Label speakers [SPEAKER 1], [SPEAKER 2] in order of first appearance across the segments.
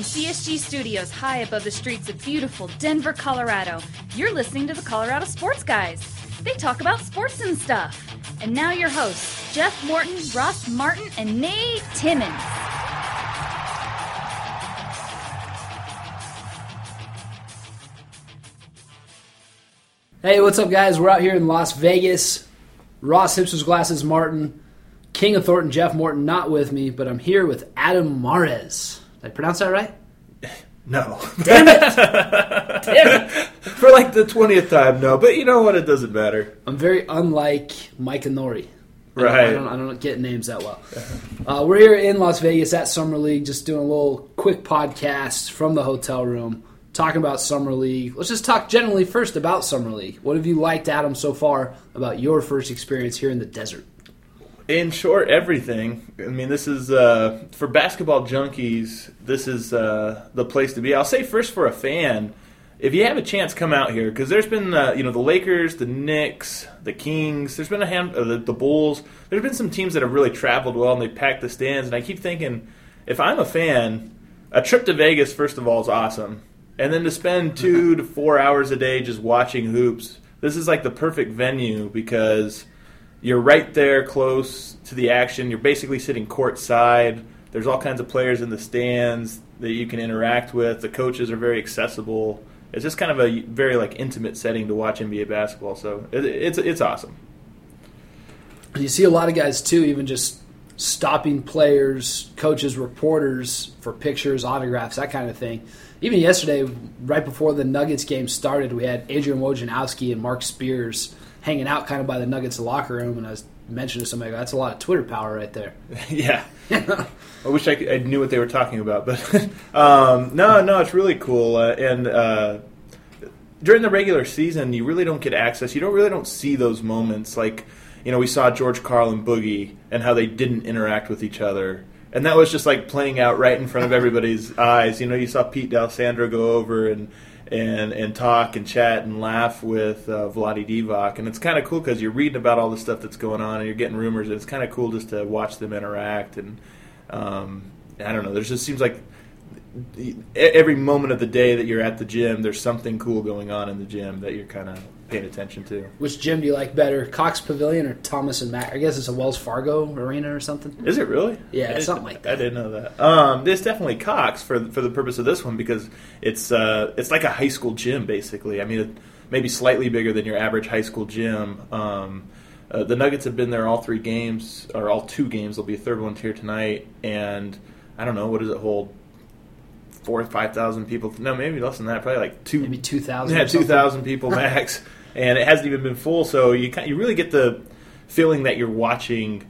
[SPEAKER 1] From CSG Studios high above the streets of beautiful Denver, Colorado, you're listening to the Colorado Sports Guys. They talk about sports and stuff. And now your hosts, Jeff Morton, Ross Martin, and Nate Timmons.
[SPEAKER 2] Hey, what's up, guys? We're out here in Las Vegas. Ross Hipsters Glasses Martin, King of Thornton, Jeff Morton, not with me, but I'm here with Adam Mares. Did I pronounce that right?
[SPEAKER 3] No.
[SPEAKER 2] Damn it! Damn it!
[SPEAKER 3] For like the 20th time, no. But you know what? It doesn't matter.
[SPEAKER 2] I'm very unlike Mike and Nori.
[SPEAKER 3] Right.
[SPEAKER 2] I don't, I don't get names that well. Uh, we're here in Las Vegas at Summer League, just doing a little quick podcast from the hotel room, talking about Summer League. Let's just talk generally first about Summer League. What have you liked, Adam, so far about your first experience here in the desert?
[SPEAKER 3] In short, everything. I mean, this is, uh, for basketball junkies, this is uh, the place to be. I'll say first for a fan, if you have a chance, come out here because there's been, uh, you know, the Lakers, the Knicks, the Kings. There's been a hand, uh, the, the Bulls. There's been some teams that have really traveled well and they packed the stands. And I keep thinking, if I'm a fan, a trip to Vegas, first of all, is awesome. And then to spend two to four hours a day just watching hoops, this is like the perfect venue because you're right there close to the action. You're basically sitting courtside. There's all kinds of players in the stands that you can interact with. The coaches are very accessible. It's just kind of a very like intimate setting to watch NBA basketball. So it, it's it's awesome.
[SPEAKER 2] You see a lot of guys too, even just stopping players, coaches, reporters for pictures, autographs, that kind of thing. Even yesterday, right before the Nuggets game started, we had Adrian Wojnarowski and Marc Spears hanging out kind of by the Nuggets locker room, and I was mentioning to somebody, that's a lot of Twitter power right there.
[SPEAKER 3] yeah. I wish I, could, I knew what they were talking about, but um, no, no, it's really cool. Uh, and uh, during the regular season, you really don't get access. You don't really don't see those moments. Like you know, we saw George Karl and Boogie and how they didn't interact with each other, and that was just like playing out right in front of everybody's eyes. You know, you saw Pete D'Alessandro go over and. And, and talk and chat and laugh with uh, Vlade Divac, and it's kind of cool because you're reading about all the stuff that's going on and you're getting rumors. And it's kind of cool just to watch them interact and um, I don't know. There just seems like every moment of the day that you're at the gym, there's something cool going on in the gym that you're kind of paying attention to.
[SPEAKER 2] Which gym do you like better, Cox Pavilion or Thomas and Mack? I guess it's a Wells Fargo arena or something.
[SPEAKER 3] Is it really?
[SPEAKER 2] Yeah, something like that.
[SPEAKER 3] I didn't know that. Um, it's definitely Cox for for the purpose of this one because it's uh, it's like a high school gym basically. I mean, it, maybe slightly bigger than your average high school gym. Um, uh, the Nuggets have been there all three games, or all two games. There'll be a third one here tonight, and I don't know what does it hold. Four or five thousand people? No, maybe less than that. Probably like two,
[SPEAKER 2] Maybe 2,000
[SPEAKER 3] Yeah, two thousand people max, and it hasn't even been full. So you kind, you really get the feeling that you're watching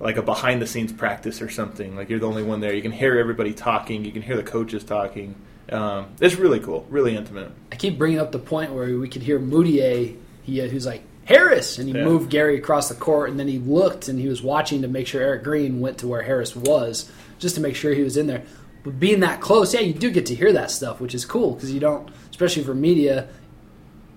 [SPEAKER 3] like a behind the scenes practice or something. Like you're the only one there. You can hear everybody talking. You can hear the coaches talking. Um, it's really cool, really intimate.
[SPEAKER 2] I keep bringing up the point where we could hear Mudiay, he, uh, who's like, Harris! And he
[SPEAKER 3] Yeah.
[SPEAKER 2] moved Gary across the court, and then he looked and he was watching to make sure Erick Green went to where Harris was, just to make sure he was in there. But being that close, yeah, you do get to hear that stuff, which is cool because you don't, especially for media,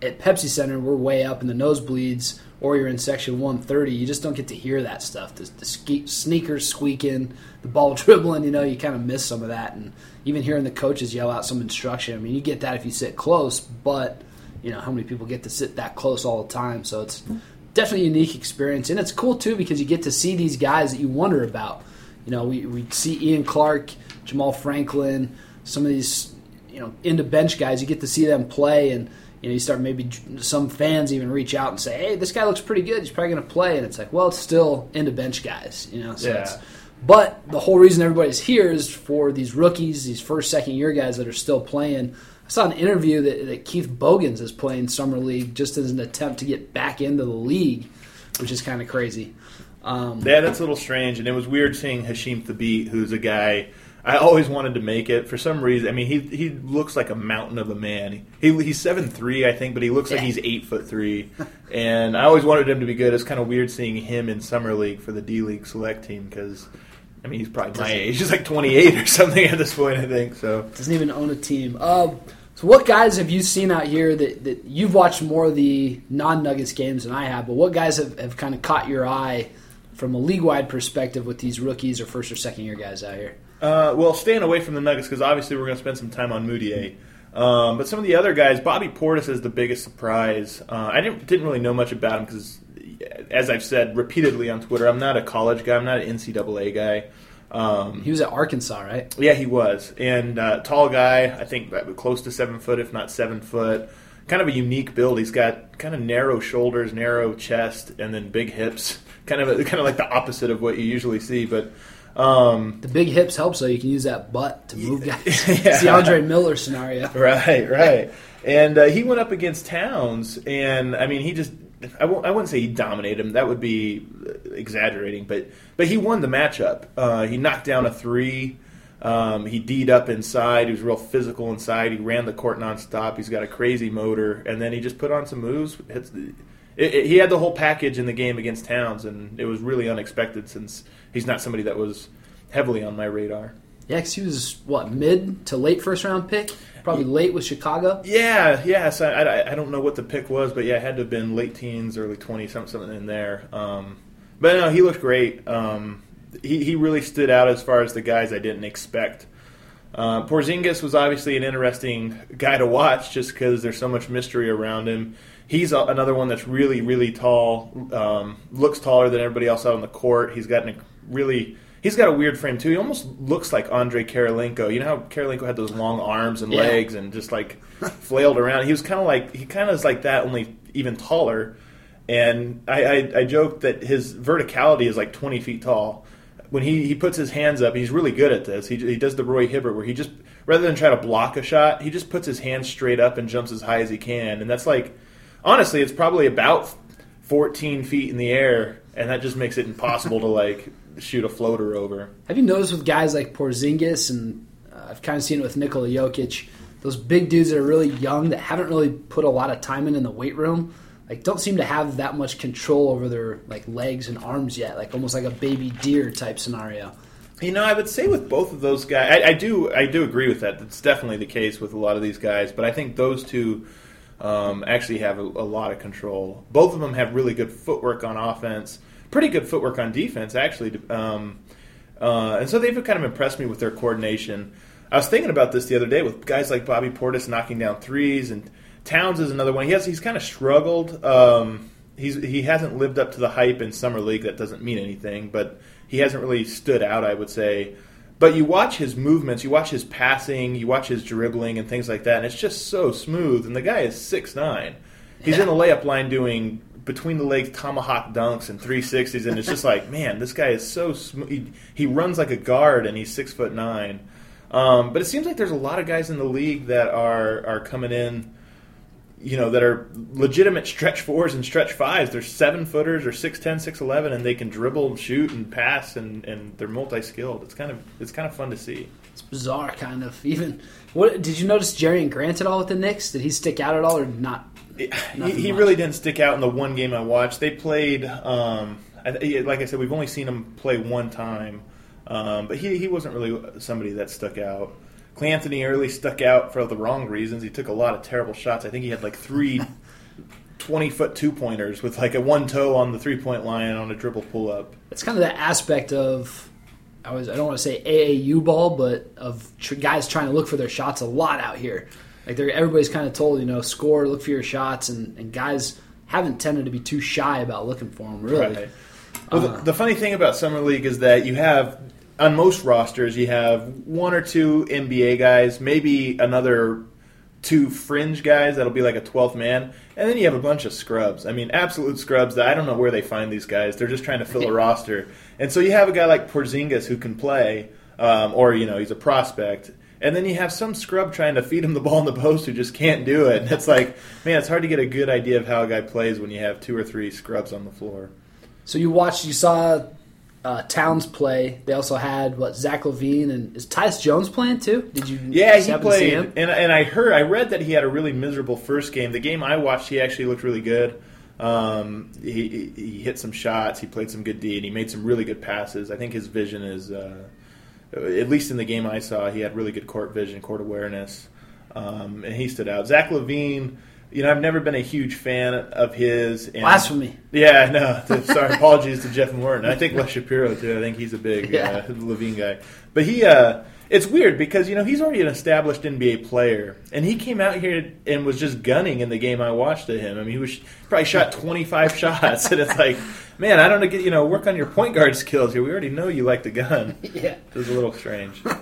[SPEAKER 2] at Pepsi Center, we're way up in the nosebleeds, or you're in section 130. You just don't get to hear that stuff. The, the ske- sneakers squeaking, the ball dribbling, you know, you kind of miss some of that. And even hearing the coaches yell out some instruction, I mean, you get that if you sit close, but, you know, how many people get to sit that close all the time? So it's definitely a unique experience. And it's cool, too, because you get to see these guys that you wonder about. You know, we, we see Ian Clark, Jamaal Franklin, some of these, you know, into bench guys. You get to see them play, and you know, you start maybe some fans even reach out and say, "Hey, this guy looks pretty good. He's probably going to play." And it's like, well, it's still into bench guys, you know. So
[SPEAKER 3] Yeah.
[SPEAKER 2] it's, but the whole reason everybody's here is for these rookies, these first, second year guys that are still playing. I saw an interview that, that Keith Bogans is playing summer league just as an attempt to get back into the league, which is kind of crazy. Um,
[SPEAKER 3] yeah, that's a little strange, and it was weird seeing Hasheem Thabeet, who's a guy I always wanted to make it for some reason. I mean, he he looks like a mountain of a man. He he's seven three, I think, but he looks like he's eight foot three. and I always wanted him to be good. It's kind of weird seeing him in summer league for the D League select team because. I mean, he's probably my age. He's like 28 or something at this point, I think. So
[SPEAKER 2] doesn't even own a team. Uh, so, what guys have you seen out here that, that you've watched more of the non Nuggets games than I have? But what guys have, have kind of caught your eye from a league wide perspective with these rookies or first or second year guys out here?
[SPEAKER 3] Uh, well, staying away from the Nuggets because obviously we're going to spend some time on Mudiay. Um, but some of the other guys, Bobby Portis is the biggest surprise. Uh, I didn't, didn't really know much about him because, as I've said repeatedly on Twitter, I'm not a college guy. I'm not an NCAA guy.
[SPEAKER 2] Um, he was at Arkansas, right?
[SPEAKER 3] Yeah, he was. And uh, tall guy, I think close to seven foot, if not seven foot. Kind of a unique build. He's got kind of narrow shoulders, narrow chest, and then big hips. Kind of a, kind of like the opposite of what you usually see, but um,
[SPEAKER 2] the big hips help, so you can use that butt to move guys. yeah. It's the Andre Miller scenario.
[SPEAKER 3] Right, right. And uh, he went up against Towns, and I mean, he just. I w- I wouldn't say he dominated him. That would be exaggerating, but but he won the matchup. Uh, he knocked down a three. Um, he D'd up inside. He was real physical inside. He ran the court nonstop. He's got a crazy motor, and then he just put on some moves. It, it, he had the whole package in the game against Towns, and it was really unexpected since he's not somebody that was heavily on my radar.
[SPEAKER 2] Yeah, because he was what mid to late first round pick, probably late with Chicago.
[SPEAKER 3] Yeah, yeah. So I, I, I, don't know what the pick was, but yeah, it had to have been late teens, early twenties, something, something in there. Um, but no, he looked great. Um, he he really stood out as far as the guys I didn't expect. Uh, Porzingis was obviously an interesting guy to watch, just because there's so much mystery around him he's a, another one that's really, really tall. Um, looks taller than everybody else out on the court. He's got a really. He's got a weird frame too. He almost looks like Andre Kirilenko. You know how Kirilenko had those long arms and yeah. legs and just like flailed around. He was kind of like he kind of is like that, only even taller. And I, I, I joke that his verticality is like 20 feet tall. When he, he puts his hands up, he's really good at this. He, he does the Roy Hibbert where he just rather than try to block a shot, he just puts his hands straight up and jumps as high as he can. And that's like honestly, it's probably about 14 feet in the air, and that just makes it impossible to like shoot a floater over.
[SPEAKER 2] Have you noticed with guys like Porzingis, and uh, I've kind of seen it with Nikola Jokic, those big dudes that are really young that haven't really put a lot of time in in the weight room, like don't seem to have that much control over their like legs and arms yet, like almost like a baby deer type scenario.
[SPEAKER 3] You know, I would say with both of those guys, I, I do, I do agree with that. That's definitely the case with a lot of these guys. But I think those two um, actually have a, a, lot of control. Both of them have really good footwork on offense, pretty good footwork on defense, actually. Um, uh, and so they've kind of impressed me with their coordination. I was thinking about this the other day with guys like Bobby Portis knocking down threes, and Towns is another one. He has he's kind of struggled. Um, he's he hasn't lived up to the hype in summer league. That doesn't mean anything, but he hasn't really stood out. I would say. But you watch his movements, you watch his passing, you watch his dribbling and things like that, and it's just so smooth. And the guy is six nine. He's yeah. in the layup line doing between the legs tomahawk dunks and 360s, and it's just like, man, this guy is so smooth. He, he runs like a guard, and he's six foot nine. Um, but it seems like there's a lot of guys in the league that are are coming in you know, that are legitimate stretch fours and stretch fives. They're seven footers or 6'10", 6'11", and they can dribble and shoot and pass, and, and they're multi skilled. It's kind of it's kind of fun to see.
[SPEAKER 2] It's bizarre, kind of. Even what did you notice Jerian Grant at all with the Knicks? Did he stick out at all, or not?
[SPEAKER 3] He, he really didn't stick out in the one game I watched. They played, um, like I said, we've only seen him play one time, um, but he he wasn't really somebody that stuck out. Cleanthony Early stuck out for the wrong reasons. He took a lot of terrible shots. I think he had like three 20 foot two pointers with like a one toe on the three point line on a dribble pull up.
[SPEAKER 2] It's kind of that aspect of I was I don't want to say AAU ball, but of tr- guys trying to look for their shots a lot out here. Like everybody's kind of told you know score, look for your shots, and, and guys haven't tended to be too shy about looking for them. Really. Right.
[SPEAKER 3] Well, uh, the, the funny thing about summer league is that you have on most rosters, you have one or two NBA guys, maybe another two fringe guys that'll be like a 12th man, and then you have a bunch of scrubs. I mean, absolute scrubs that I don't know where they find these guys. They're just trying to fill a roster. And so you have a guy like Porzingis who can play, um, or, you know, he's a prospect. And then you have some scrub trying to feed him the ball in the post who just can't do it. And it's like, man, it's hard to get a good idea of how a guy plays when you have two or three scrubs on the floor.
[SPEAKER 2] So you watched, you saw uh, Towns play. They also had what Zach LaVine and is Tyus Jones playing too? Did you?
[SPEAKER 3] Yeah, he played, and and I heard, I read that he had a really miserable first game. The game I watched, he actually looked really good. Um, he, he he hit some shots, he played some good D, and he made some really good passes. I think his vision is, uh, at least in the game I saw, he had really good court vision, court awareness, um, and he stood out. Zach LaVine. You know, I've never been a huge fan of his. And,
[SPEAKER 2] Blasphemy.
[SPEAKER 3] Yeah, no. Sorry, apologies to Jeff Morton. I think Les Shapiro too. I think he's a big
[SPEAKER 2] Yeah.
[SPEAKER 3] uh, LaVine guy. But he, uh, it's weird because you know he's already an established NBA player, and he came out here and was just gunning in the game I watched of him. I mean, he was probably shot twenty five shots, and it's like, man, I don't know, you know, work on your point guard skills here. We already know you like the gun.
[SPEAKER 2] Yeah.
[SPEAKER 3] It was a little strange.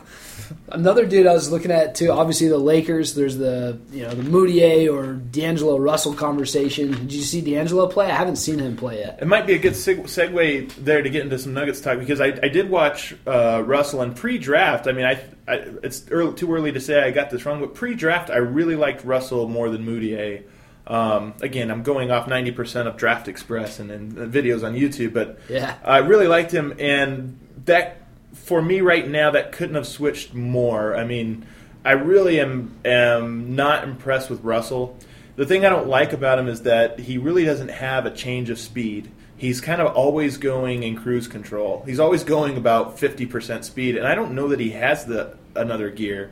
[SPEAKER 2] Another dude I was looking at too. Obviously, the Lakers. There's the you know the Mudiay or D'Angelo Russell conversation. Did you see D'Angelo play? I haven't seen him play yet.
[SPEAKER 3] It might be a good seg- segue there to get into some Nuggets talk because I, I did watch uh, Russell and pre-draft. I mean, I, I it's early, too early to say I got this wrong, but pre-draft I really liked Russell more than Mudiay. Um, again, I'm going off 90% of Draft Express and, and videos on YouTube, but
[SPEAKER 2] Yeah.
[SPEAKER 3] I really liked him, and that for me right now that couldn't have switched more. I mean, I really am am not impressed with Russell. The thing I don't like about him is that he really doesn't have a change of speed. He's kind of always going in cruise control. He's always going about 50% speed, and I don't know that he has the another gear.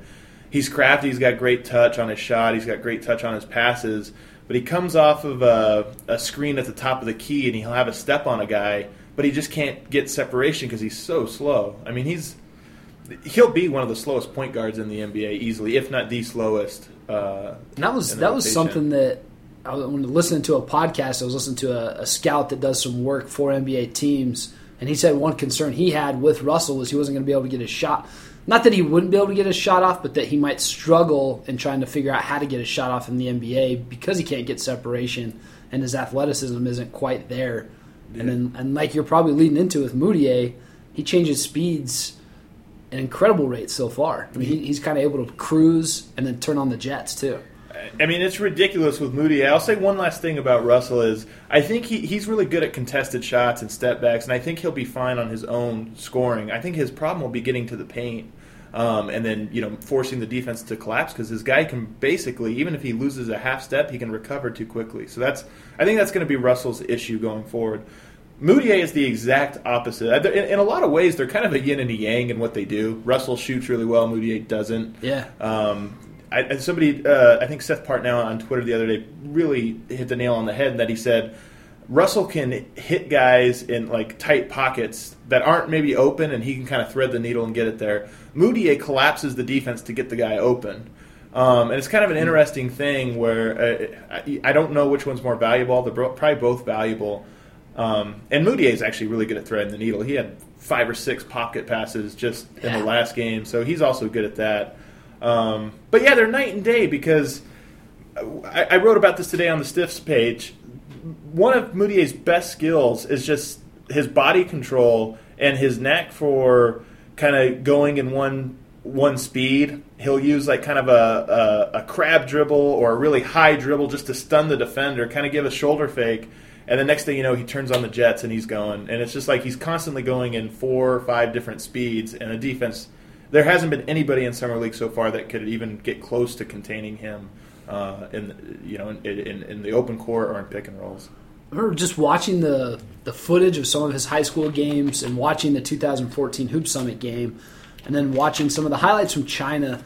[SPEAKER 3] He's crafty. He's got great touch on his shot. He's got great touch on his passes. But he comes off of a, a screen at the top of the key, and he'll have a step on a guy, but he just can't get separation because he's so slow. I mean, he's he'll be one of the slowest point guards in the NBA easily, if not the slowest. Uh,
[SPEAKER 2] And that was that was something that I was listening to a podcast. I was listening to a, a scout that does some work for NBA teams, and he said one concern he had with Russell was he wasn't going to be able to get his shot. Not that he wouldn't be able to get his shot off, but that he might struggle in trying to figure out how to get his shot off in the NBA because he can't get separation and his athleticism isn't quite there. And then, and like you're probably leading into with Mudiay, he changes speeds at incredible rates so far. I mean, he, he's kind of able to cruise and then turn on the jets too.
[SPEAKER 3] I mean, it's ridiculous with Moody. I'll say one last thing about Russell is I think he, he's really good at contested shots and step backs, and I think he'll be fine on his own scoring. I think his problem will be getting to the paint. Um, and then you know forcing the defense to collapse because his guy can basically even if he loses a half step he can recover too quickly so that's I think that's going to be Russell's issue going forward Mudiay is the exact opposite. In, in a lot of ways, they're kind of a yin and a yang in what they do. Russell shoots really well, Mudiay doesn't.
[SPEAKER 2] Yeah.
[SPEAKER 3] Um, I, somebody, uh, I think Seth Partnow on Twitter the other day really hit the nail on the head that he said Russell can hit guys in like tight pockets that aren't maybe open, and he can kind of thread the needle and get it there. Mudiay collapses the defense to get the guy open. Um, and it's kind of an interesting thing where uh, I, I don't know which one's more valuable. They're probably both valuable. Um, and Mudiay is actually really good at threading the needle. He had five or six pocket passes just in the last game, so he's also good at that. Um, but yeah, they're night and day because I, I wrote about this today on the Stiffs page. One of Mudiay's best skills is just his body control and his knack for kind of going in one one speed. He'll use like kind of a, a, a crab dribble or a really high dribble just to stun the defender, kind of give a shoulder fake, and the next thing you know, he turns on the jets and he's going. And it's just like he's constantly going in four or five different speeds, and a defense. There hasn't been anybody in summer league so far that could even get close to containing him uh, in you know in, in, in the open court or in pick and rolls.
[SPEAKER 2] I remember just watching the the footage of some of his high school games and watching the 2014 Hoop Summit game, and then watching some of the highlights from China.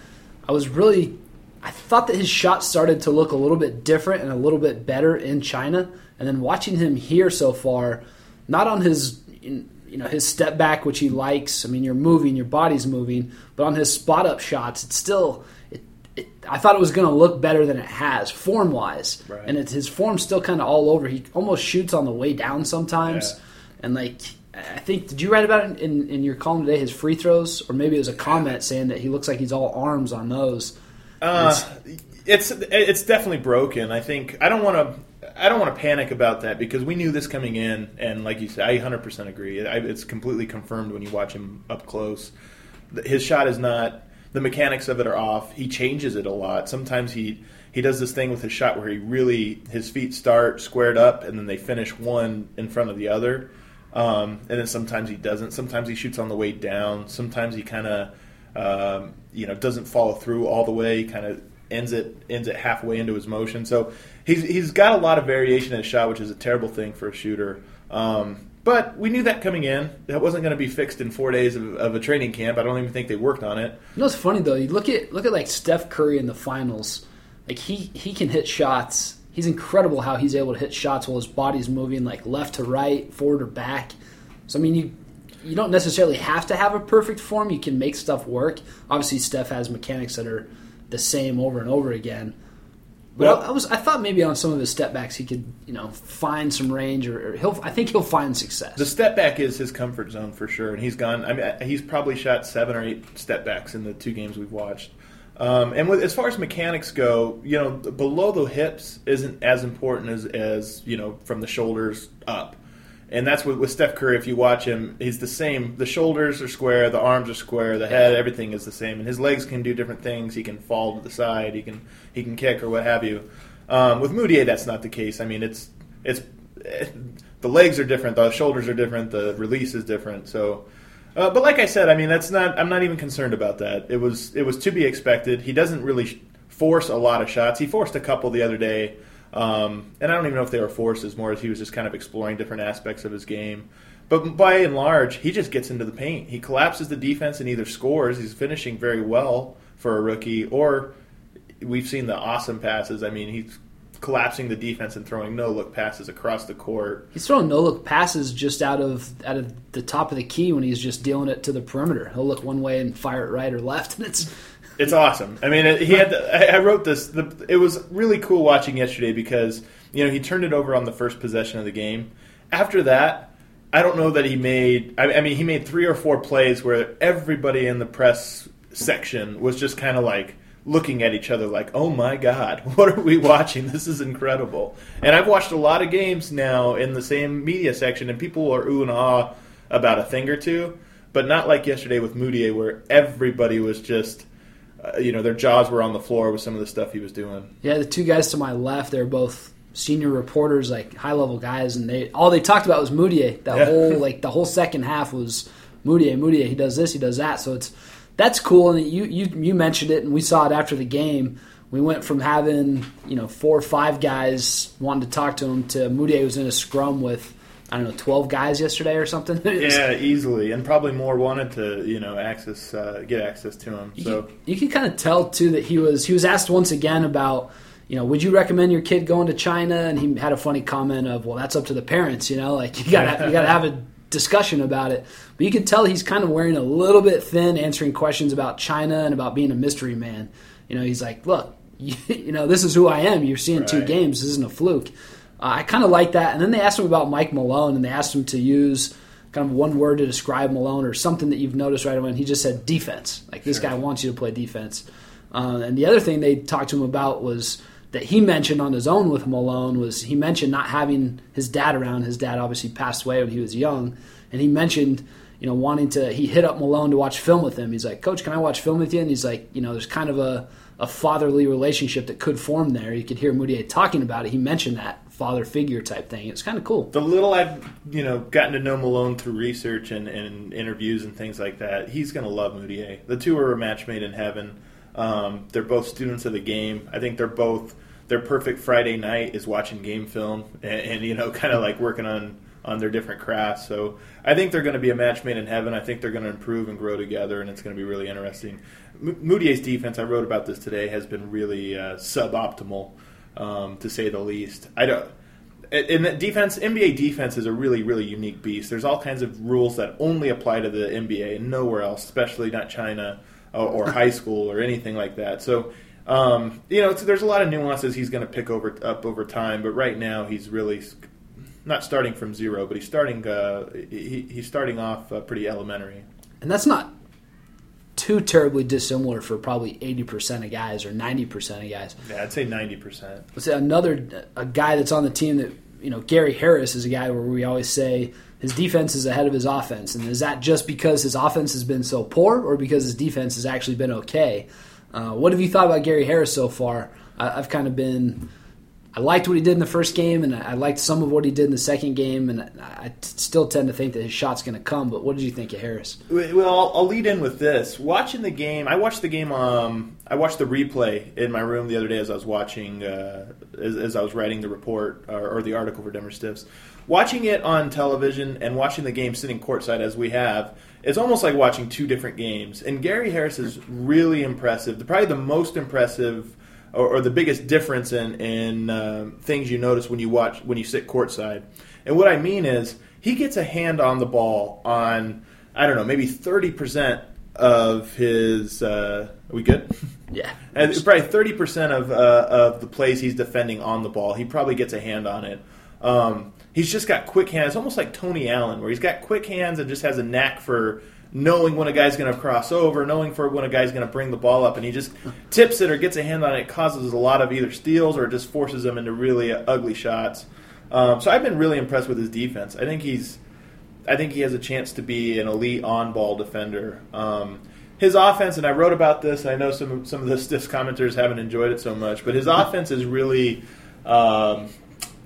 [SPEAKER 2] I was really, I thought that his shot started to look a little bit different and a little bit better in China, and then watching him here so far, not on his. You know his step back, which he likes. I mean, you're moving, your body's moving, but on his spot up shots, it's still. It, it, I thought it was going to look better than it has, form wise,
[SPEAKER 3] Right.
[SPEAKER 2] and it's his form's still kind of all over. He almost shoots on the way down sometimes,
[SPEAKER 3] Yeah.
[SPEAKER 2] and like I think did you write about it in, in your column today? His free throws, or maybe it was a comment saying that he looks like he's all arms on those.
[SPEAKER 3] Uh, it's it's definitely broken. I think I don't want to I don't want to panic about that because we knew this coming in, and like you said, I 100% agree. It's completely confirmed when you watch him up close. His shot is not. the mechanics of it are off. He changes it a lot. Sometimes he he does this thing with his shot where he really his feet start squared up and then they finish one in front of the other. Um, and then sometimes he doesn't. Sometimes he shoots on the way down. Sometimes he kind of um, you know doesn't follow through all the way. Kind of ends it ends it halfway into his motion. So he's he's got a lot of variation in his shot, which is a terrible thing for a shooter. Um, but we knew that coming in. That wasn't going to be fixed in four days of, of, a training camp. I don't even think they worked on it.
[SPEAKER 2] You know what's funny though? You look at look at like Steph Curry in the finals. Like he he can hit shots. He's incredible how he's able to hit shots while his body's moving like left to right, forward or back. So I mean, you you don't necessarily have to have a perfect form. You can make stuff work. Obviously, Steph has mechanics that are the same over and over again. But well, I, I, was I thought maybe on some of his step backs he could you know find some range or, or, he'll I think he'll find success.
[SPEAKER 3] The step back is his comfort zone for sure, and he's gone. I mean, he's probably shot seven or eight step backs in the two games we've watched. Um, and with, as far as mechanics go, you know, below the hips isn't as important as as you know from the shoulders up. And that's with, with Steph Curry. If you watch him, he's the same. The shoulders are square, the arms are square, the head, everything is the same. And his legs can do different things. He can fall to the side. He can he can kick or what have you. Um, with Mudiay, that's not the case. I mean, it's it's it, the legs are different, the shoulders are different, the release is different. So, uh, but like I said, I mean, that's not. I'm not even concerned about that. It was it was to be expected. He doesn't really force a lot of shots. He forced a couple the other day. Um, and I don't even know if they were forced as more as he was just kind of exploring different aspects of his game. But by and large, he just gets into the paint. He collapses the defense and either scores. He's finishing very well for a rookie, or we've seen the awesome passes. I mean, he's collapsing the defense and throwing no look passes across the court.
[SPEAKER 2] He's throwing no look passes just out of out of the top of the key when he's just dealing it to the perimeter. He'll look one way and fire it right or left, and it's
[SPEAKER 3] it's awesome. I mean, he had. I wrote this. The, it was really cool watching yesterday because you know he turned it over on the first possession of the game. After that, I don't know that he made. I, I mean, he made three or four plays where everybody in the press section was just kind of like looking at each other like, "Oh my God, what are we watching? This is incredible." And I've watched a lot of games now in the same media section, and people are ooh and ah about a thing or two, but not like yesterday with Mudiay, where everybody was just uh, you know, their jaws were on the floor with some of the stuff he was doing.
[SPEAKER 2] Yeah, the two guys to my left, they're both senior reporters, like high level guys, and they all they talked about was Mudiay. That yeah. whole like the whole second half was Mudiay, Mudiay. He does this, he does that. So it's that's cool. And you you you mentioned it, and we saw it after the game. We went from having you know four or five guys wanting to talk to him to Mudiay was in a scrum with I don't know, twelve guys yesterday or something.
[SPEAKER 3] yeah, easily, and probably more wanted to you know access uh, get access to him.
[SPEAKER 2] You
[SPEAKER 3] so
[SPEAKER 2] can, you can kind of tell too that he was he was asked once again about you know would you recommend your kid going to China, and he had a funny comment of well that's up to the parents, you know, like you got you got to have a discussion about it. But you can tell he's kind of wearing a little bit thin, answering questions about China and about being a mystery man. You know, he's like, look, you, you know, this is who I am. You're seeing right. two games. This isn't a fluke. Uh, I kind of like that. And then they asked him about Mike Malone, and they asked him to use kind of one word to describe Malone or something that you've noticed right away. And he just said defense. Like this sure. guy wants you to play defense. Uh, and the other thing they talked to him about was that he mentioned on his own with Malone was he mentioned not having his dad around. His dad obviously passed away when he was young, and he mentioned you know wanting to. He hit up Malone to watch film with him. He's like, Coach, can I watch film with you? And he's like, you know, there's kind of a a fatherly relationship that could form there. You could hear Mudiay talking about it. He mentioned that father figure type thing. It's kind of cool.
[SPEAKER 3] The little I've you know gotten to know Malone through research and, and interviews and things like that, he's going to love Mudiay. The two are a match made in heaven. Um, they're both students of the game. I think they're both their perfect Friday night is watching game film and, and you know kind of like working on on their different crafts. So I think they're going to be a match made in heaven. I think they're going to improve and grow together, and it's going to be really interesting. M- Mudiay's defense, I wrote about this today, has been really uh, suboptimal um, to say the least. I don't. In the defense, NBA defense is a really, really unique beast. There's all kinds of rules that only apply to the NBA and nowhere else, especially not China or, or high school or anything like that. So, um, you know, there's a lot of nuances he's going to pick over up over time. But right now, he's really not starting from zero, but he's starting. Uh, he, he's starting off uh, pretty elementary.
[SPEAKER 2] And that's not too terribly dissimilar for probably 80% of guys or 90% of guys.
[SPEAKER 3] Yeah, I'd say 90%.
[SPEAKER 2] Let's say another a guy that's on the team that, you know, Gary Harris is a guy where we always say his defense is ahead of his offense. And is that just because his offense has been so poor, or because his defense has actually been okay? Uh, what have you thought about Gary Harris so far? I, I've kind of been. I liked what he did in the first game, and I liked some of what he did in the second game, and I still tend to think that his shot's going to come. But what did you think of Harris?
[SPEAKER 3] Well, I'll, lead in with this. Watching the game, I watched the game. Um, I watched the replay in my room the other day as I was watching, uh, as, as, I was writing the report or, or the article for Denver Stiffs. Watching it on television and watching the game sitting courtside as we have, it's almost like watching two different games. And Gary Harris is really impressive. Probably the most impressive or, or the biggest difference in in uh, things you notice when you watch when you sit courtside. And what I mean is he gets a hand on the ball on I don't know maybe thirty percent of his. Uh, are we good?
[SPEAKER 2] Yeah,
[SPEAKER 3] and probably thirty percent of uh, of the plays he's defending on the ball, he probably gets a hand on it. Um, he's just got quick hands, almost like Tony Allen, where he's got quick hands and just has a knack for knowing when a guy's going to cross over, knowing for when a guy's going to bring the ball up, and he just tips it or gets a hand on it, causes a lot of either steals or just forces them into really ugly shots. Um, so I've been really impressed with his defense. I think he's, I think he has a chance to be an elite on-ball defender. Um, his offense, and I wrote about this. I know some some of the stiff commenters haven't enjoyed it so much, but his offense is really, um,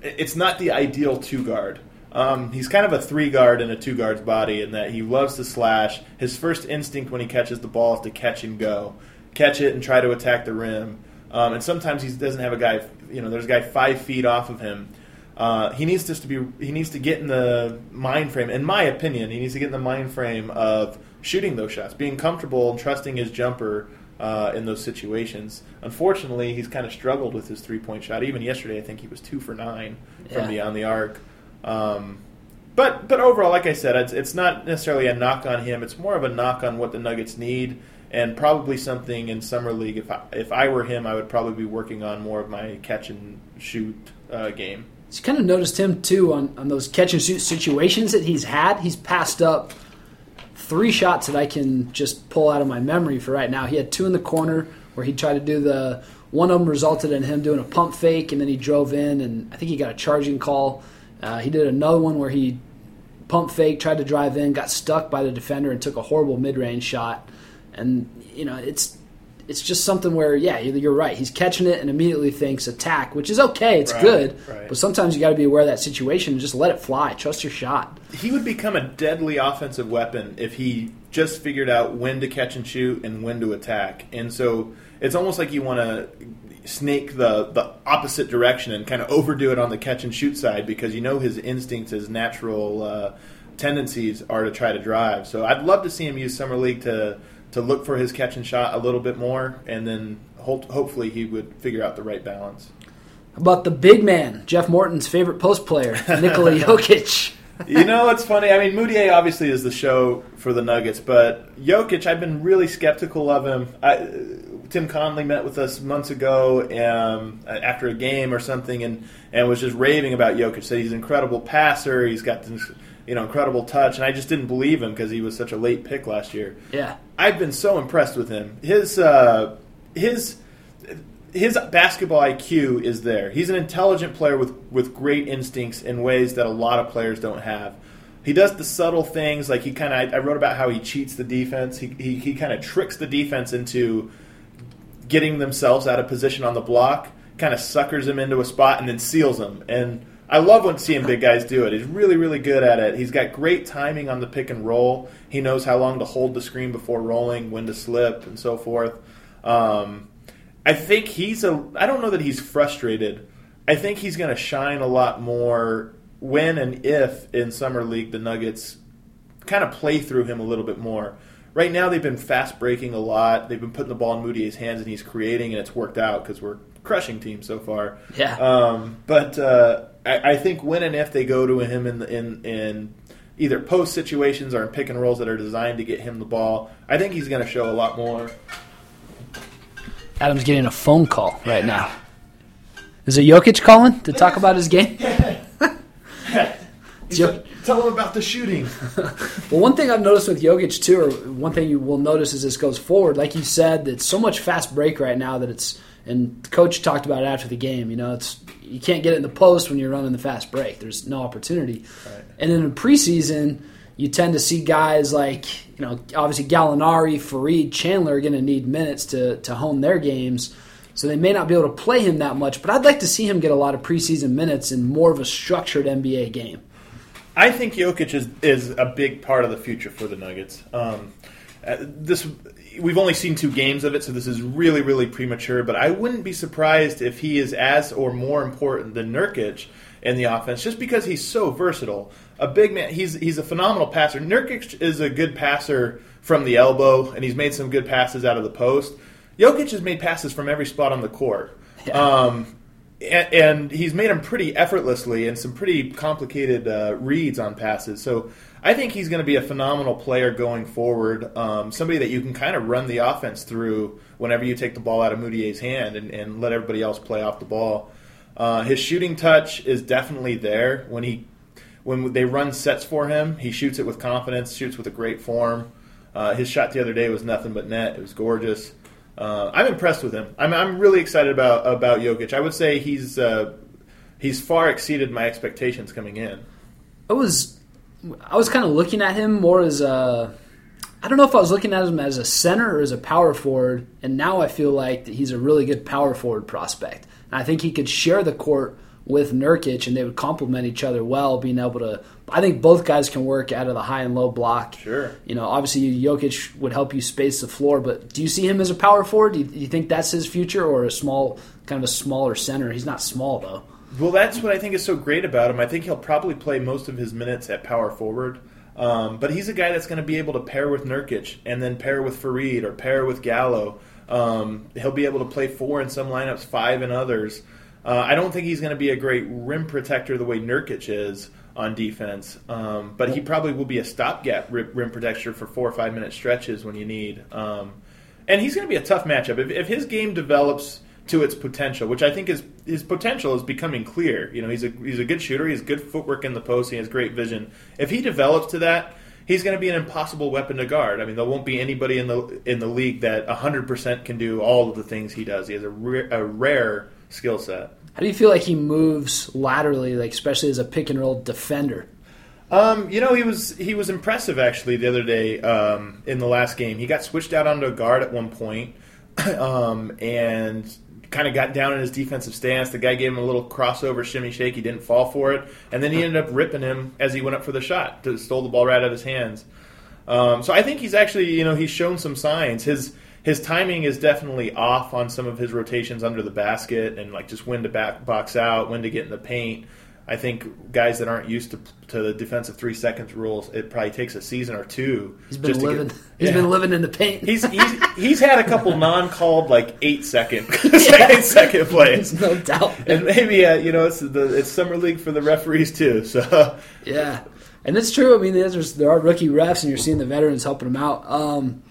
[SPEAKER 3] it's not the ideal two guard. Um, he's kind of a three guard in a two guard's body in that he loves to slash. His first instinct when he catches the ball is to catch and go, catch it and try to attack the rim. Um, and sometimes he doesn't have a guy. You know, there's a guy five feet off of him. Uh, he needs just to be. He needs to get in the mind frame. In my opinion, he needs to get in the mind frame of shooting those shots, being comfortable and trusting his jumper uh, in those situations. Unfortunately, he's kind of struggled with his three point shot. Even yesterday, I think he was two for nine from beyond the arc. Um, but but overall, like I said, it's, it's not necessarily a knock on him. It's more of a knock on what the Nuggets need, and probably something in summer league. If I, if I were him, I would probably be working on more of my catch and shoot uh, game.
[SPEAKER 2] You kind of noticed him too on, on those catch and shoot situations that he's had. He's passed up three shots that I can just pull out of my memory for right now. He had two in the corner where he tried to do the one of them resulted in him doing a pump fake, and then he drove in, and I think he got a charging call. Uh, he did another one where he pump fake, tried to drive in, got stuck by the defender, and took a horrible mid range shot. And you know, it's it's just something where, yeah, you're right. He's catching it and immediately thinks attack, which is okay. It's right, good, right. but sometimes you got to be aware of that situation and just let it fly. Trust your shot.
[SPEAKER 3] He would become a deadly offensive weapon if he just figured out when to catch and shoot and when to attack. And so it's almost like you want to snake the, the opposite direction and kind of overdo it on the catch and shoot side because you know his instincts, his natural uh, tendencies are to try to drive. So I'd love to see him use summer league to to look for his catch and shot a little bit more, and then ho- hopefully he would figure out the right balance.
[SPEAKER 2] About the big man, Jeff Morton's favorite post player, Nikola Jokic.
[SPEAKER 3] you know, it's funny. I mean, Mudiay obviously is the show for the Nuggets, but Jokic, I've been really skeptical of him. I, Tim Connelly met with us months ago um, after a game or something, and, and was just raving about Jokic. Said he's an incredible passer. He's got this, you know, incredible touch, and I just didn't believe him because he was such a late pick last year.
[SPEAKER 2] Yeah,
[SPEAKER 3] I've been so impressed with him. His uh, his his basketball IQ is there. He's an intelligent player with with great instincts in ways that a lot of players don't have. He does the subtle things, like he kind of. I wrote about how he cheats the defense. He he, he kind of tricks the defense into getting themselves out of position on the block, kind of suckers him into a spot and then seals him. And I love when seeing big guys do it. He's really, really good at it. He's got great timing on the pick and roll. He knows how long to hold the screen before rolling, when to slip, and so forth. Um, I think he's a. I don't know that he's frustrated. I think he's going to shine a lot more when and if in summer league the Nuggets kind of play through him a little bit more right now they've been fast breaking a lot. They've been putting the ball in Mudiay's hands, and he's creating, and it's worked out because we're crushing teams so far.
[SPEAKER 2] Yeah.
[SPEAKER 3] Um, but uh, I, I, think when and if they go to him in in in either post situations or in pick and rolls that are designed to get him the ball, I think he's going to show a lot more.
[SPEAKER 2] Adam's getting a phone call right now. Is it Jokic calling to talk about his game?
[SPEAKER 3] Tell them about the shooting.
[SPEAKER 2] well, one thing I've noticed with Jokic too, or one thing you will notice as this goes forward, like you said, it's so much fast break right now that it's And coach talked about it after the game. You know, it's you can't get it in the post when you're running the fast break. There's no opportunity.
[SPEAKER 3] Right.
[SPEAKER 2] And then in preseason, you tend to see guys like you know obviously Gallinari, Faried, Chandler are going to need minutes to to hone their games. So they may not be able to play him that much, but I'd like to see him get a lot of preseason minutes in more of a structured NBA game.
[SPEAKER 3] I think Jokic is is a big part of the future for the Nuggets. Um, uh, this we've only seen two games of it, so this is really really premature. But I wouldn't be surprised if he is as or more important than Nurkic in the offense, just because he's so versatile. A big man, he's he's a phenomenal passer. Nurkic is a good passer from the elbow, and he's made some good passes out of the post. Jokic has made passes from every spot on the court.
[SPEAKER 2] Yeah.
[SPEAKER 3] Um, and, he's made them pretty effortlessly and some pretty complicated uh, reads on passes. So I think he's going to be a phenomenal player going forward. Um, somebody that you can kind of run the offense through whenever you take the ball out of Mudiay's hand and, and let everybody else play off the ball. Uh, his shooting touch is definitely there when he when they run sets for him. He shoots it with confidence, shoots with a great form. Uh, his shot the other day was nothing but net. It was gorgeous. Uh, I'm impressed with him. I'm, I'm really excited about about Jokic. I would say he's uh, he's far exceeded my expectations coming in.
[SPEAKER 2] I was I was kind of looking at him more as a I don't know if I was looking at him as a center or as a power forward, and now I feel like that he's a really good power forward prospect. And I think he could share the court with Nurkic, and they would complement each other well, being able to. I think both guys can work out of the high and low block.
[SPEAKER 3] Sure.
[SPEAKER 2] You know, obviously Jokic would help you space the floor, but do you see him as a power forward? Do you, do you think that's his future, or a small, kind of a smaller center? He's not small though.
[SPEAKER 3] Well, that's what I think is so great about him. I think he'll probably play most of his minutes at power forward. Um, but he's a guy that's going to be able to pair with Nurkic and then pair with Faried or pair with Gallo. Um, he'll be able to play four in some lineups, five in others. Uh, I don't think he's going to be a great rim protector the way Nurkic is on defense, um, but he probably will be a stopgap rim, protector for four or five minute stretches when you need. Um, and he's going to be a tough matchup if, if his game develops to its potential, which I think is his potential is becoming clear. You know, he's a he's a good shooter. He has good footwork in the post. He has great vision. If he develops to that, he's going to be an impossible weapon to guard. I mean, there won't be anybody in the in the league that 100% can do all of the things he does. He has a, a rare skill set.
[SPEAKER 2] How do you feel like he moves laterally, like especially as a pick and roll defender?
[SPEAKER 3] Um, you know, he was he was impressive actually the other day um, in the last game. He got switched out onto a guard at one point, um, and kind of got down in his defensive stance. The guy gave him a little crossover shimmy shake. He didn't fall for it, and then he ended up ripping him as he went up for the shot. To, stole the ball right out of his hands. Um, so I think he's actually, you know, he's shown some signs. His his timing is definitely off on some of his rotations under the basket and like just when to back box out, when to get in the paint. I think guys that aren't used to, to the defensive three seconds rules, it probably takes a season or two.
[SPEAKER 2] He's been
[SPEAKER 3] just to
[SPEAKER 2] living.
[SPEAKER 3] Get,
[SPEAKER 2] He's
[SPEAKER 3] Yeah.
[SPEAKER 2] been living in the paint.
[SPEAKER 3] He's, he's he's had a couple non-called like eight second second second plays,
[SPEAKER 2] no doubt.
[SPEAKER 3] and maybe uh, you know it's the it's summer league for the referees too. So
[SPEAKER 2] Yeah, and it's true. I mean, there's there are rookie refs, and you're seeing the veterans helping them out. Um,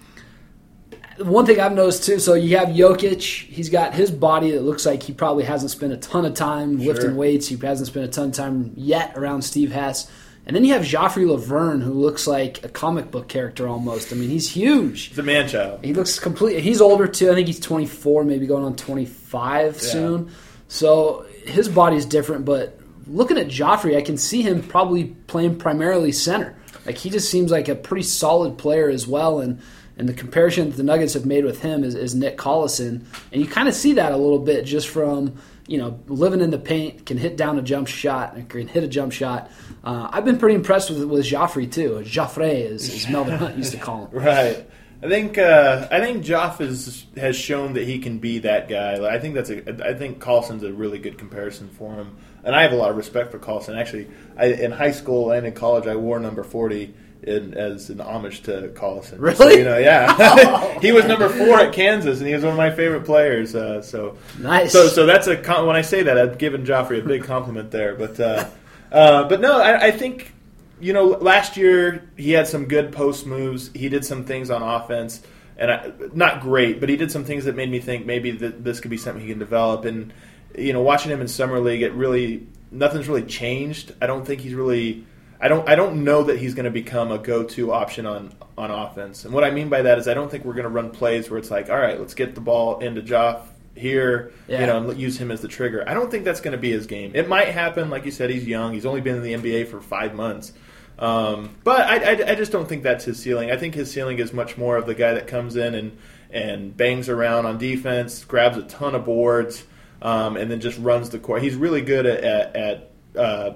[SPEAKER 2] one thing I've noticed too. So you have Jokic. He's got his body that looks like he probably hasn't spent a ton of time lifting weights. He hasn't spent a ton of time yet around Steve Hess. And then you have Joffrey Lauvergne, who looks like a comic book character almost. I mean, he's huge.
[SPEAKER 3] he's a man child.
[SPEAKER 2] He looks complete. He's older too. I think he's 24, maybe going on 25 soon. So his body's different. But looking at Joffrey, I can see him probably playing primarily center. Like he just seems like a pretty solid player as well. And and the comparison that the Nuggets have made with him is, is Nick Collison, and you kind of see that a little bit just from you know living in the paint, can hit down a jump shot, and can hit a jump shot. Uh, I've been pretty impressed with with Joffrey too. Joffrey, as, as Melvin Hunt used to call him.
[SPEAKER 3] Right. I think uh, I think Joff is, has shown that he can be that guy. Like, I think that's a I think Collison's a really good comparison for him, and I have a lot of respect for Collison. Actually, I, in high school and in college, I wore number forty in, as an homage to Collison.
[SPEAKER 2] Really?
[SPEAKER 3] So, you know, yeah. he was number four at Kansas, and he was one of my favorite players. Uh, so
[SPEAKER 2] Nice.
[SPEAKER 3] So so that's a com- when I say that, I've given Joffrey a big compliment there. But uh, uh, but no, I, I think you know last year he had some good post moves. He did some things on offense, and I, not great, but he did some things that made me think maybe that this could be something he can develop. And you know, watching him in summer league, it really nothing's really changed. I don't think he's really. I don't. I don't know that he's going to become a go-to option on on offense. And what I mean by that is, I don't think we're going to run plays where it's like, all right, let's get the ball into Joff here,
[SPEAKER 2] Yeah.
[SPEAKER 3] you know, and use him as the trigger. I don't think that's going to be his game. It might happen, like you said, he's young. He's only been in the NBA for five months. Um, but I, I, I just don't think that's his ceiling. I think his ceiling is much more of the guy that comes in and, and bangs around on defense, grabs a ton of boards, um, and then just runs the court. He's really good at, at, at uh,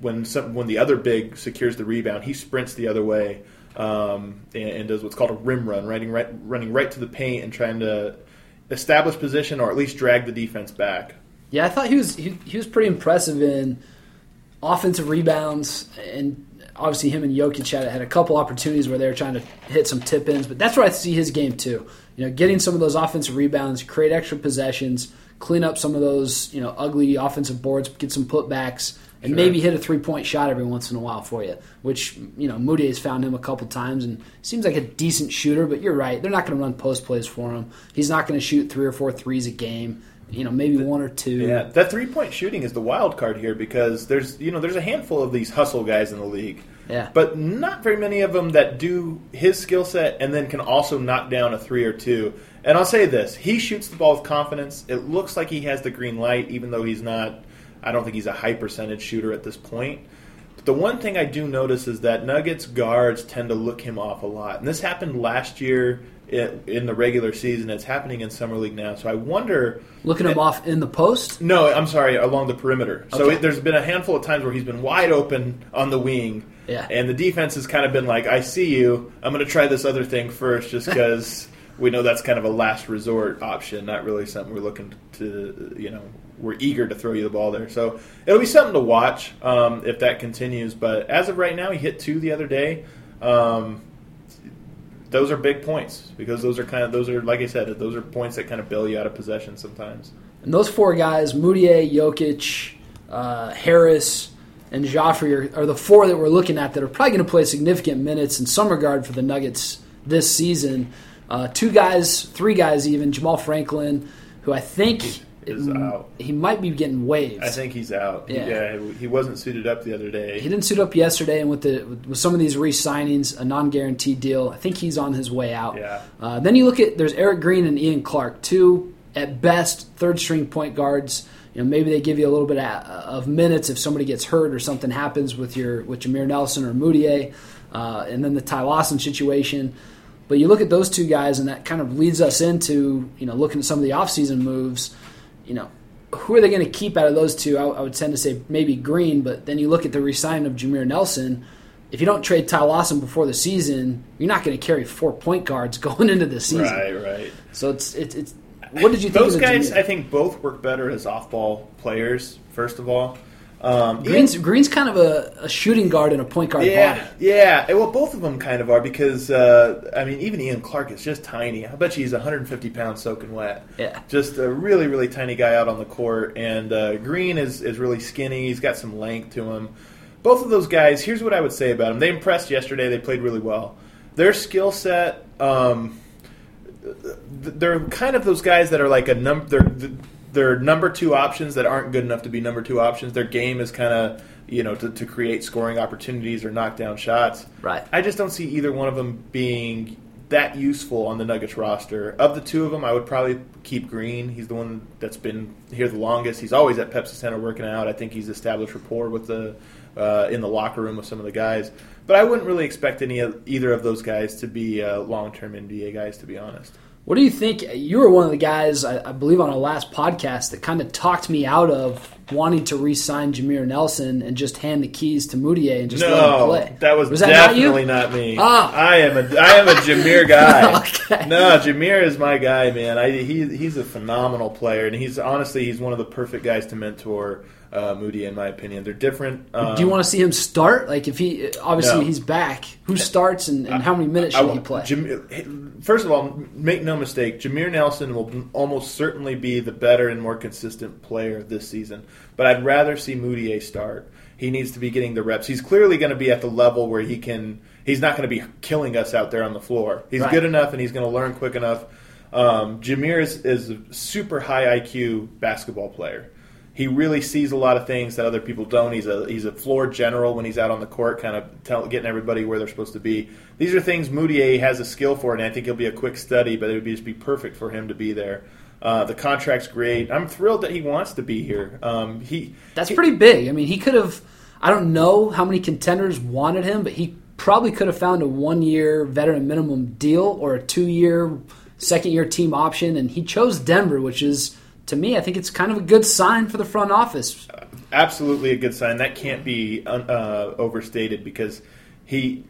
[SPEAKER 3] when some, when the other big secures the rebound, he sprints the other way um, and, and does what's called a rim run, running right, running right to the paint and trying to establish position or at least drag the defense back.
[SPEAKER 2] Yeah, I thought he was he, he was pretty impressive in offensive rebounds, and obviously him and Jokic had, had a couple opportunities where they were trying to hit some tip ins. But that's where I see his game too. You know, getting some of those offensive rebounds, create extra possessions, clean up some of those you know ugly offensive boards, get some putbacks. And
[SPEAKER 3] Sure.
[SPEAKER 2] maybe hit a three point shot every once in a while for you, which, you know, Moody has found him a couple times and seems like a decent shooter, but you're right. They're not going to run post plays for him. He's not going to shoot three or four threes a game, you know, maybe one or two.
[SPEAKER 3] Yeah, that three point shooting is the wild card here because there's you know there's a handful of these hustle guys in the league.
[SPEAKER 2] Yeah.
[SPEAKER 3] But not very many of them that do his skill set and then can also knock down a three or two. And I'll say this: he shoots the ball with confidence. It looks like he has the green light, even though he's not. I don't think he's a high percentage shooter at this point. But the one thing I do notice is that Nuggets guards tend to look him off a lot, and this happened last year in the regular season. It's happening in summer league now. So I wonder.
[SPEAKER 2] Looking him off in the post.
[SPEAKER 3] No, I'm sorry, along the perimeter. So it, there's been a handful of times where he's been wide open on the wing,
[SPEAKER 2] Yeah.
[SPEAKER 3] and the defense has kind of been like, "I see you. I'm going to try this other thing first, just because we know that's kind of a last resort option, not really something we're looking to, you know, we're eager to throw you the ball there. So it'll be something to watch um, if that continues. But as of right now, he hit two the other day. Um, those are big points because those are kind of those are like I said, those are points that kind of bail you out of possession sometimes.
[SPEAKER 2] And those four guys, Mudiay, Jokic, uh, Harris, and Joffrey, are, are the four that we're looking at that are probably going to play significant minutes in some regard for the Nuggets this season. Uh, two guys, three guys even, Jamaal Franklin, who I think
[SPEAKER 3] Is out.
[SPEAKER 2] he might be getting waived.
[SPEAKER 3] I think he's out.
[SPEAKER 2] Yeah.
[SPEAKER 3] Yeah, he wasn't suited up the other day.
[SPEAKER 2] He didn't suit up yesterday, and with the with some of these re-signings, a non-guaranteed deal, I think he's on his way out.
[SPEAKER 3] Yeah.
[SPEAKER 2] Uh, then you look at there's Erick Green and Ian Clark, two at best third string point guards. You know, maybe they give you a little bit of, of minutes if somebody gets hurt or something happens with your with Jameer Nelson or Mudiay, uh, and then the Ty Lawson situation. But you look at those two guys, and that kind of leads us into you know looking at some of the offseason moves. You know, who are they going to keep out of those two? I, I would tend to say maybe Green, but then you look at the resigning of Jameer Nelson. If you don't trade Ty Lawson before the season, you're not going to carry four point guards going into the season.
[SPEAKER 3] Right, right.
[SPEAKER 2] So it's it's, it's what did you think
[SPEAKER 3] Those guys,
[SPEAKER 2] Jameer?
[SPEAKER 3] I think, both work better as off-ball players. First of all, um,
[SPEAKER 2] Green's Green's kind of a, a shooting guard and a point guard
[SPEAKER 3] yeah,
[SPEAKER 2] body.
[SPEAKER 3] yeah. Well, both of them kind of are because uh, I mean, even Ian Clark is just tiny. I bet you he's 150 pounds soaking wet.
[SPEAKER 2] Yeah.
[SPEAKER 3] just a really, really tiny guy out on the court. And uh, Green is is really skinny. He's got some length to him. Both of those guys. Here's what I would say about them. They impressed yesterday. They played really well. Their skill set. Um, they're kind of those guys that are like a num they're number two options that aren't good enough to be number two options. Their game is kind of you know to, to create scoring opportunities or knock down shots.
[SPEAKER 2] Right.
[SPEAKER 3] I just don't see either one of them being that useful on the Nuggets roster. Of the two of them, I would probably keep Green. He's the one that's been here the longest. He's always at Pepsi Center working out. I think he's established rapport with the uh, in the locker room with some of the guys. But I wouldn't really expect any of, either of those guys to be uh, long term NBA guys, to be honest.
[SPEAKER 2] What do you think? You were one of the guys, I, I believe, on our last podcast that kind of talked me out of wanting to re-sign Jameer Nelson and just hand the keys to Mudiay and just let him
[SPEAKER 3] No,
[SPEAKER 2] play.
[SPEAKER 3] that was,
[SPEAKER 2] that not you?
[SPEAKER 3] definitely not, me.
[SPEAKER 2] Ah.
[SPEAKER 3] I am a I am a Jameer guy.
[SPEAKER 2] Okay.
[SPEAKER 3] No, Jameer is my guy, man. I, he he's a phenomenal player, and he's honestly he's one of the perfect guys to mentor uh, Moody, in my opinion. They're different. Um,
[SPEAKER 2] Do you want to see him start? Like if he obviously
[SPEAKER 3] No.
[SPEAKER 2] he's back, who starts and, and how many minutes
[SPEAKER 3] I
[SPEAKER 2] should he play?
[SPEAKER 3] Jam- first of all, make no mistake, Jameer Nelson will almost certainly be the better and more consistent player this season. But I'd rather see Mudiay start. He needs to be getting the reps. He's clearly going to be at the level where he can. He's not going to be killing us out there on the floor. He's
[SPEAKER 2] Right.
[SPEAKER 3] good enough, and he's going to learn quick enough. Um, Jameer is, is a super high IQ basketball player. He really sees a lot of things that other people don't. He's a he's a floor general when he's out on the court, kind of tell, getting everybody where they're supposed to be. These are things Mudiay has a skill for, and I think he'll be a quick study, but it would be, just be perfect for him to be there. Uh, the contract's great. I'm thrilled that he wants to be here. Um, he
[SPEAKER 2] That's pretty big. I mean, he could have. I don't know how many contenders wanted him, but he probably could have found a one-year veteran minimum deal or a two-year second-year team option, and he chose Denver, which is to me, I think it's kind of a good sign for the front office.
[SPEAKER 3] absolutely a good sign. That can't be uh, overstated because he.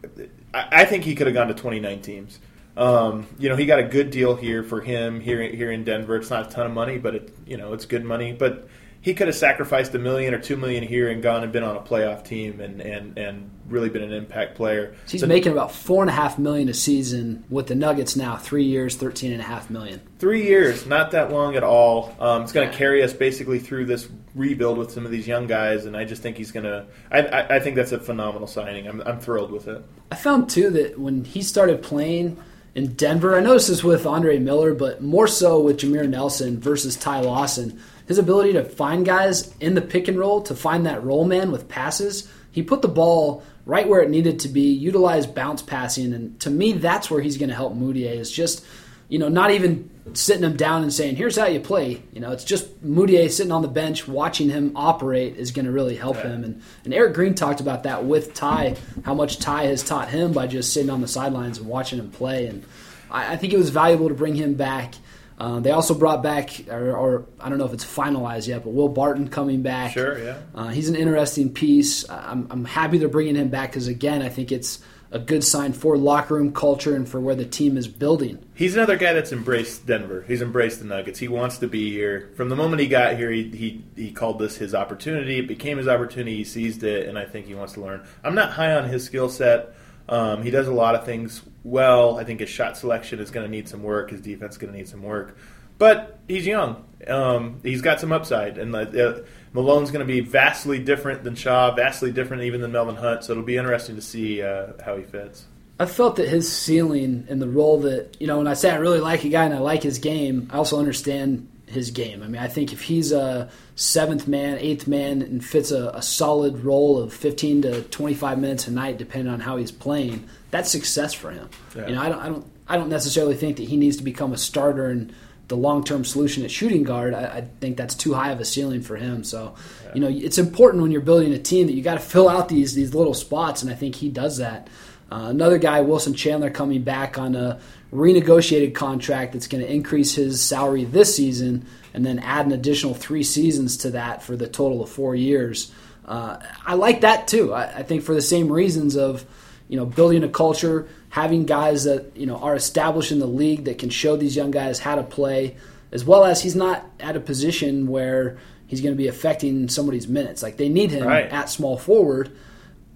[SPEAKER 3] I, think he could have gone to 29 teams. Um, you know, he got a good deal here for him here here in Denver. It's not a ton of money, but it you know it's good money. But he could have sacrificed a million or two million here and gone and been on a playoff team and and, and really been an impact player.
[SPEAKER 2] He's
[SPEAKER 3] So
[SPEAKER 2] making about four and a half million a season with the Nuggets now, three years, thirteen and a half million.
[SPEAKER 3] three years, not that long at all. Um, it's going to
[SPEAKER 2] Yeah.
[SPEAKER 3] carry us basically through this rebuild with some of these young guys, and I just think he's going to. I, I, I think that's a phenomenal signing. I'm, I'm thrilled with it.
[SPEAKER 2] I found too that when he started playing in Denver, I know this is with Andre Miller, but more so with Jameer Nelson versus Ty Lawson. His ability to find guys in the pick and roll, to find that roll man with passes, he put the ball right where it needed to be, utilize bounce passing, and to me, that's where he's going to help Mudiay. Is just you know, not even sitting him down and saying, "Here's how you play." You know, it's just Mudiay sitting on the bench watching him operate is going to really help him. And and Erick Green talked about that with Ty, how much Ty has taught him by just sitting on the sidelines and watching him play. And I, I think it was valuable to bring him back. Uh, they also brought back, or, or I don't know if it's finalized yet, but Will Barton coming back.
[SPEAKER 3] Sure, yeah.
[SPEAKER 2] Uh, he's an interesting piece. I'm, I'm happy they're bringing him back because again, I think it's a good sign for locker room culture and for where the team is building.
[SPEAKER 3] He's another guy that's embraced Denver. He's embraced the Nuggets. He wants to be here. From the moment he got here, he, he, he called this his opportunity. It became his opportunity. He seized it, and I think he wants to learn. I'm not high on his skill set. Um, he does a lot of things well. I think his shot selection is going to need some work. His defense is going to need some work. But he's young. Um, he's got some upside. And uh, Malone's going to be vastly different than Shaw, vastly different even than Melvin Hunt. So it'll be interesting to see uh, how he fits.
[SPEAKER 2] I felt that his ceiling and the role that you know, when I say I really like a guy and I like his game, I also understand his game. I mean, I think if he's a seventh man, eighth man, and fits a, a solid role of 15 to 25 minutes a night, depending on how he's playing, that's success for him.
[SPEAKER 3] Yeah.
[SPEAKER 2] You know, I don't, I don't, I don't necessarily think that he needs to become a starter and the long-term solution at shooting guard. I, I think that's too high of a ceiling for him. So, you know, it's important when you're building a team that you got to fill out these these little spots, and I think he does that. Uh, another guy, Wilson Chandler, coming back on a renegotiated contract that's going to increase his salary this season and then add an additional three seasons to that for the total of four years. Uh, I like that too. I, I think for the same reasons of you know building a culture, having guys that you know are established in the league that can show these young guys how to play, as well as he's not at a position where he's going to be affecting somebody's minutes. Like they need him
[SPEAKER 3] Right.
[SPEAKER 2] at small forward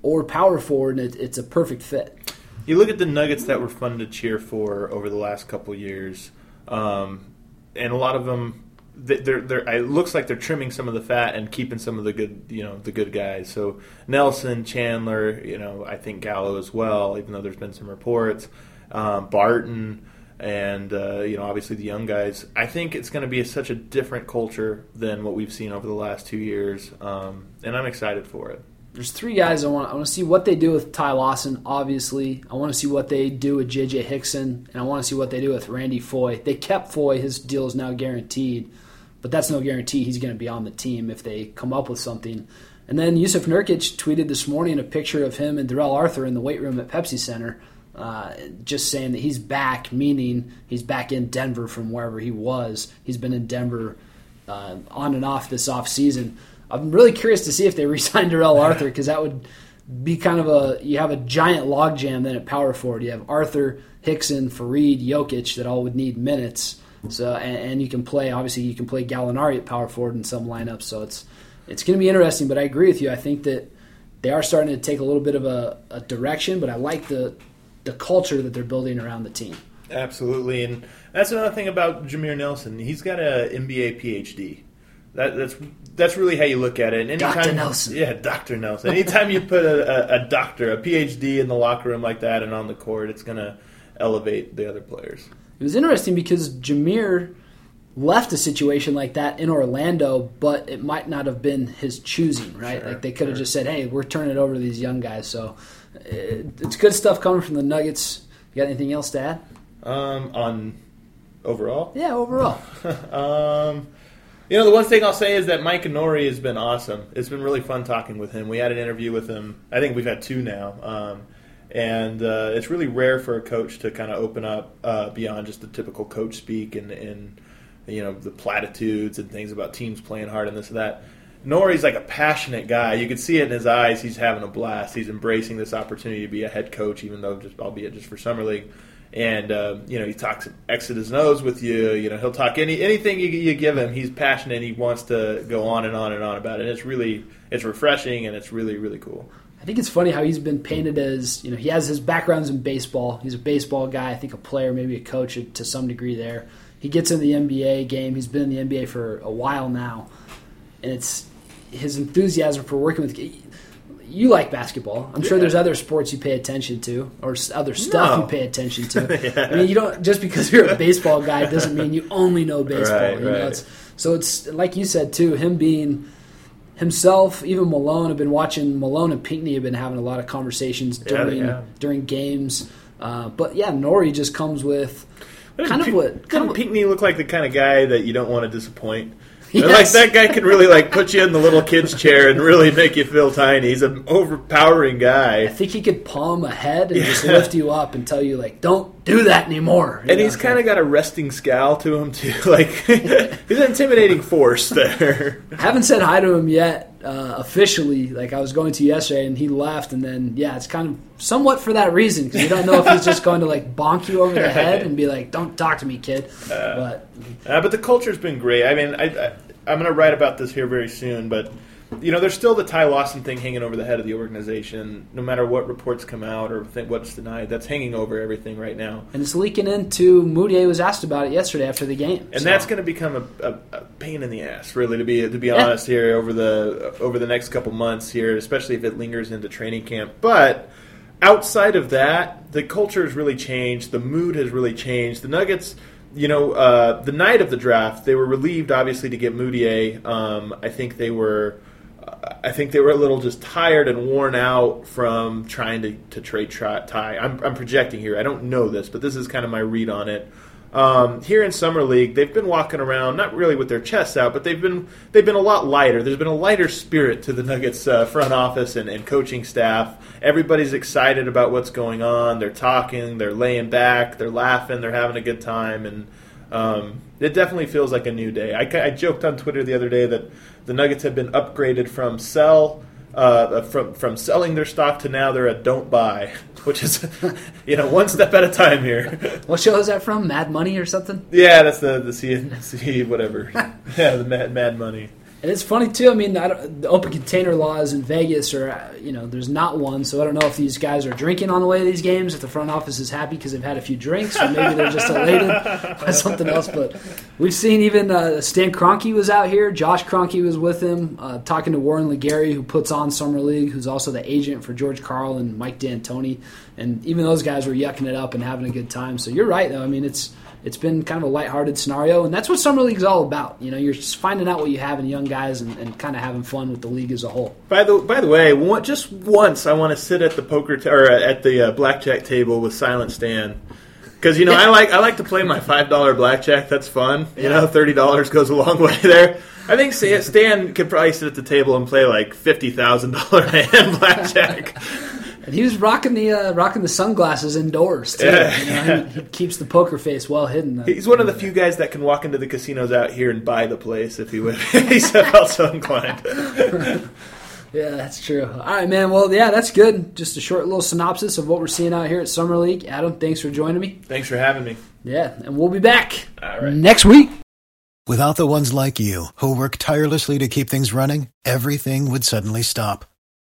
[SPEAKER 2] or power forward, and it, it's a perfect fit.
[SPEAKER 3] You look at the Nuggets that were fun to cheer for over the last couple years, um, and a lot of them, they're, they're, it looks like they're trimming some of the fat and keeping some of the good, you know, the good guys. So Nelson, Chandler, you know, I think Gallo as well, even though there's been some reports, um, Barton, and uh, you know, obviously the young guys. I think it's going to be such a different culture than what we've seen over the last two years, um, and I'm excited for it.
[SPEAKER 2] There's three guys I want. I want to see what they do with Ty Lawson. Obviously, I want to see what they do with J.J. Hickson, and I want to see what they do with Randy Foye. They kept Foye; his deal is now guaranteed, but that's no guarantee he's going to be on the team if they come up with something. And then Jusuf Nurkic tweeted this morning a picture of him and Darrell Arthur in the weight room at Pepsi Center, uh, just saying that he's back, meaning he's back in Denver from wherever he was. He's been in Denver uh, on and off this off season. I'm really curious to see if they resign Darrell Arthur because that would be kind of a you have a giant logjam then at power forward. You have Arthur, Hickson, Faried, Jokic that all would need minutes. So and, and you can play obviously you can play Gallinari at power forward in some lineups. So it's it's going to be interesting. But I agree with you. I think that they are starting to take a little bit of a, a direction. But I like the the culture that they're building around the team.
[SPEAKER 3] Absolutely, and that's another thing about Jameer Nelson. He's got a MBA PhD. That, that's that's really how you look at it. Anytime,
[SPEAKER 2] Dr. Nelson.
[SPEAKER 3] yeah, Doctor Nelson. Anytime you put a, a, a doctor, a PhD in the locker room like that and on the court, it's going to elevate the other players.
[SPEAKER 2] It was interesting because Jameer left a situation like that in Orlando, but it might not have been his choosing, right?
[SPEAKER 3] Sure,
[SPEAKER 2] like they could have
[SPEAKER 3] sure.
[SPEAKER 2] just said, "Hey, we're turning it over to these young guys." So it, it's good stuff coming from the Nuggets. You got anything else to add?
[SPEAKER 3] Um, on overall.
[SPEAKER 2] Yeah, overall.
[SPEAKER 3] um, you know, the one thing I'll say is that Micah Nori has been awesome. It's been really fun talking with him. We had an interview with him. I think we've had two now. Um, and uh, it's really rare for a coach to kind of open up uh, beyond just the typical coach speak and, and you know the platitudes and things about teams playing hard and this and that. Nori's like a passionate guy. You can see it in his eyes. He's having a blast. He's embracing this opportunity to be a head coach, even though just albeit just for summer league. And uh, you know he talks exit his nose with you. You know he'll talk any anything you, you give him. He's passionate. He wants to go on and on and on about it. And it's really it's refreshing and it's really really cool.
[SPEAKER 2] I think it's funny how he's been painted as you know he has his backgrounds in baseball. He's a baseball guy. I think a player, maybe a coach to some degree. There, he gets in the NBA game. He's been in the NBA for a while now, and it's his enthusiasm for working with. You like basketball. I'm yeah. sure there's other sports you pay attention to, or other stuff no. you pay attention to. yeah. I mean, you don't just because you're a baseball guy doesn't mean you only know baseball.
[SPEAKER 3] Right,
[SPEAKER 2] you
[SPEAKER 3] right.
[SPEAKER 2] know, it's, so it's like you said too. Him being himself, even Malone. have been watching Malone and Pinckney have been having a lot of conversations during yeah, during games. Uh, but yeah, Nori just comes with kind of what
[SPEAKER 3] kind of Pinckney look like the kind of guy that you don't want to disappoint. Yes. Like that guy can really like put you in the little kid's chair and really make you feel tiny. He's an overpowering guy.
[SPEAKER 2] I think he could palm a head and yeah. just lift you up and tell you like, "Don't do that anymore."
[SPEAKER 3] You and know? he's kind of got a resting scowl to him too. Like he's an intimidating force there.
[SPEAKER 2] I haven't said hi to him yet uh, officially. Like I was going to yesterday, and he left, and then yeah, it's kind of somewhat for that reason because you don't know if he's just going to like bonk you over the head and be like, "Don't talk to me, kid." Uh, but
[SPEAKER 3] uh, but the culture's been great. I mean, I, I I'm going to write about this here very soon, but you know, there's still the Ty Lawson thing hanging over the head of the organization. No matter what reports come out or what's denied, that's hanging over everything right now.
[SPEAKER 2] And it's leaking into. Mudiay was asked about it yesterday after the game,
[SPEAKER 3] and so. that's going to become a, a, a, pain in the ass, really, to be to be yeah. honest here over the over the next couple months here, especially if it lingers into training camp. But outside of that, the culture has really changed. The mood has really changed. The Nuggets you know, uh, the night of the draft, they were relieved, obviously, to get Mudiay. Um, I think they were I think they were a little just tired and worn out from trying to, to trade Ty. I'm, I'm projecting here. I don't know this, but this is kind of my read on it. Um, here in summer league, they've been walking around not really with their chests out, but they've been they've been a lot lighter. There's been a lighter spirit to the Nuggets uh, front office and, and coaching staff. Everybody's excited about what's going on. They're talking, they're laying back, they're laughing, they're having a good time, and um, it definitely feels like a new day. I, I, joked on Twitter the other day that the Nuggets have been upgraded from sell uh, from from selling their stock to now they're a don't buy, which is you know one step at a time here.
[SPEAKER 2] what show is that from? Mad Money or something?
[SPEAKER 3] Yeah, that's the the CNC whatever. yeah, the Mad Mad Money.
[SPEAKER 2] And it's funny too. I mean, I the open container laws in Vegas are, you know, there's not one. So I don't know if these guys are drinking on the way to these games. If the front office is happy because they've had a few drinks, or maybe they're just elated by something else. But we've seen even uh, Stan Kroenke was out here. Josh Kroenke was with him, uh, talking to Warren LeGarie, who puts on Summer League, who's also the agent for George Karl and Mike D'Antoni. And even those guys were yucking it up and having a good time. So you're right, though. I mean, it's it's been kind of a lighthearted scenario, and that's what summer League's all about. You know, you're just finding out what you have in young guys and, and kind of having fun with the league as a whole.
[SPEAKER 3] By the by the way, one, just once I want to sit at the poker t- or at the uh, blackjack table with Silent Stan. Because you know I like I like to play my five dollar blackjack. That's fun. You know, thirty dollars goes a long way there. I think Stan could probably sit at the table and play like fifty thousand dollar hand blackjack.
[SPEAKER 2] And he was rocking the uh, rocking the sunglasses indoors too. Yeah. You know, he, he, keeps the poker face well hidden.
[SPEAKER 3] He's one of the few guys that can walk into the casinos out here and buy the place if he would. He's felt so inclined.
[SPEAKER 2] yeah, that's true. All right, man. Well, yeah, that's good. Just a short little synopsis of what we're seeing out here at Summer League. Adam, thanks for joining me.
[SPEAKER 3] Thanks for having me.
[SPEAKER 2] Yeah, and we'll be back next week.
[SPEAKER 4] Without the ones like you who work tirelessly to keep things running, everything would suddenly stop